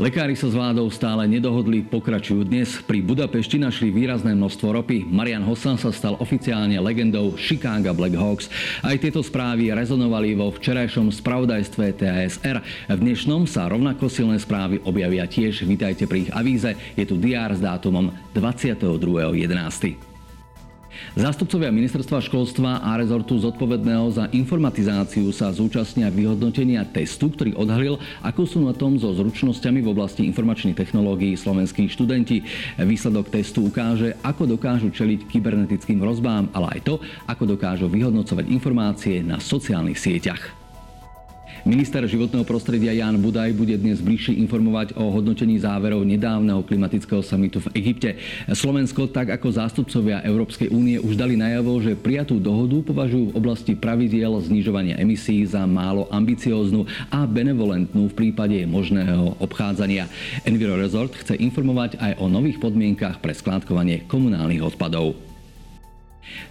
Lekári sa s vládou stále nedohodli, pokračujú dnes. Pri Budapešti našli výrazné množstvo ropy. Marian Hossan sa stal oficiálne legendou Chicago Black Hawks. Aj tieto správy rezonovali vo včerajšom spravodajstve TASR. V dnešnom sa rovnako silné správy objavia tiež. Vítajte pri ich avíze. Je tu DR s dátumom 22.11. Zástupcovia ministerstva školstva a rezortu zodpovedného za informatizáciu sa zúčastnia vyhodnotenia testu, ktorý odhalil, ako sú na tom so zručnosťami v oblasti informačných technológií slovenskí študenti. Výsledok testu ukáže, ako dokážu čeliť kybernetickým hrozbám, ale aj to, ako dokážu vyhodnocovať informácie na sociálnych sieťach. Minister životného prostredia Jan Budaj bude dnes bližšie informovať o hodnotení záverov nedávneho klimatického samitu v Egypte. Slovensko, tak ako zástupcovia Európskej únie, už dali najavo, že prijatú dohodu považujú v oblasti pravidiel znižovania emisí za málo ambicióznu a benevolentnú v prípade možného obchádzania. Enviro Resort chce informovať aj o nových podmienkach pre skládkovanie komunálnych odpadov.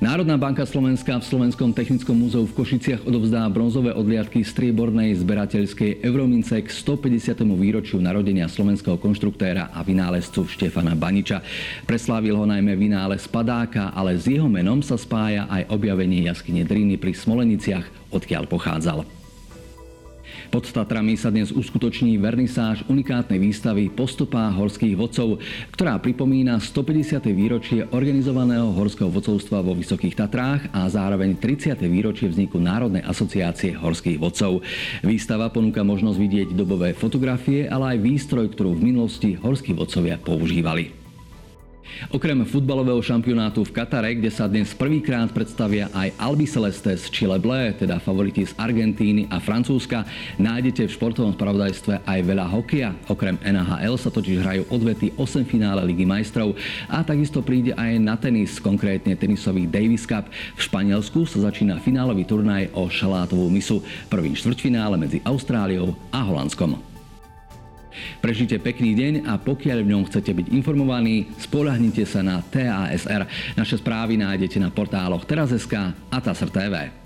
Národná banka Slovenska v Slovenskom technickom múzeu v Košiciach odovzdá bronzové odliadky striebornej zberateľskej Euromince k 150. výročiu narodenia slovenského konštruktéra a vynálezcu Štefana Baniča. Preslávil ho najmä vynález padáka, ale s jeho menom sa spája aj objavenie jaskyne Driny pri Smoleniciach, odkiaľ pochádzal. Pod Tatrami sa dnes uskutoční vernisáž unikátnej výstavy Postupá horských vodcov, ktorá pripomína 150. výročie organizovaného horského vodcovstva vo Vysokých Tatrách a zároveň 30. výročie vzniku Národnej asociácie horských vodcov. Výstava ponúka možnosť vidieť dobové fotografie, ale aj výstroj, ktorú v minulosti horskí vodcovia používali. Okrem futbalového šampionátu v Katare, kde sa dnes prvýkrát predstavia aj Albi Celeste z Chile Blé, teda favoriti z Argentíny a Francúzska, nájdete v športovom spravodajstve aj veľa hokeja. Okrem NHL sa totiž hrajú odvety 8 finále Ligy majstrov a takisto príde aj na tenis, konkrétne tenisový Davis Cup. V Španielsku sa začína finálový turnaj o šalátovú misu. Prvý štvrťfinále medzi Austráliou a Holandskom. Prežite pekný deň a pokiaľ v ňom chcete byť informovaní, spolahnite sa na TASR. Naše správy nájdete na portáloch teraz.sk a TASR TV.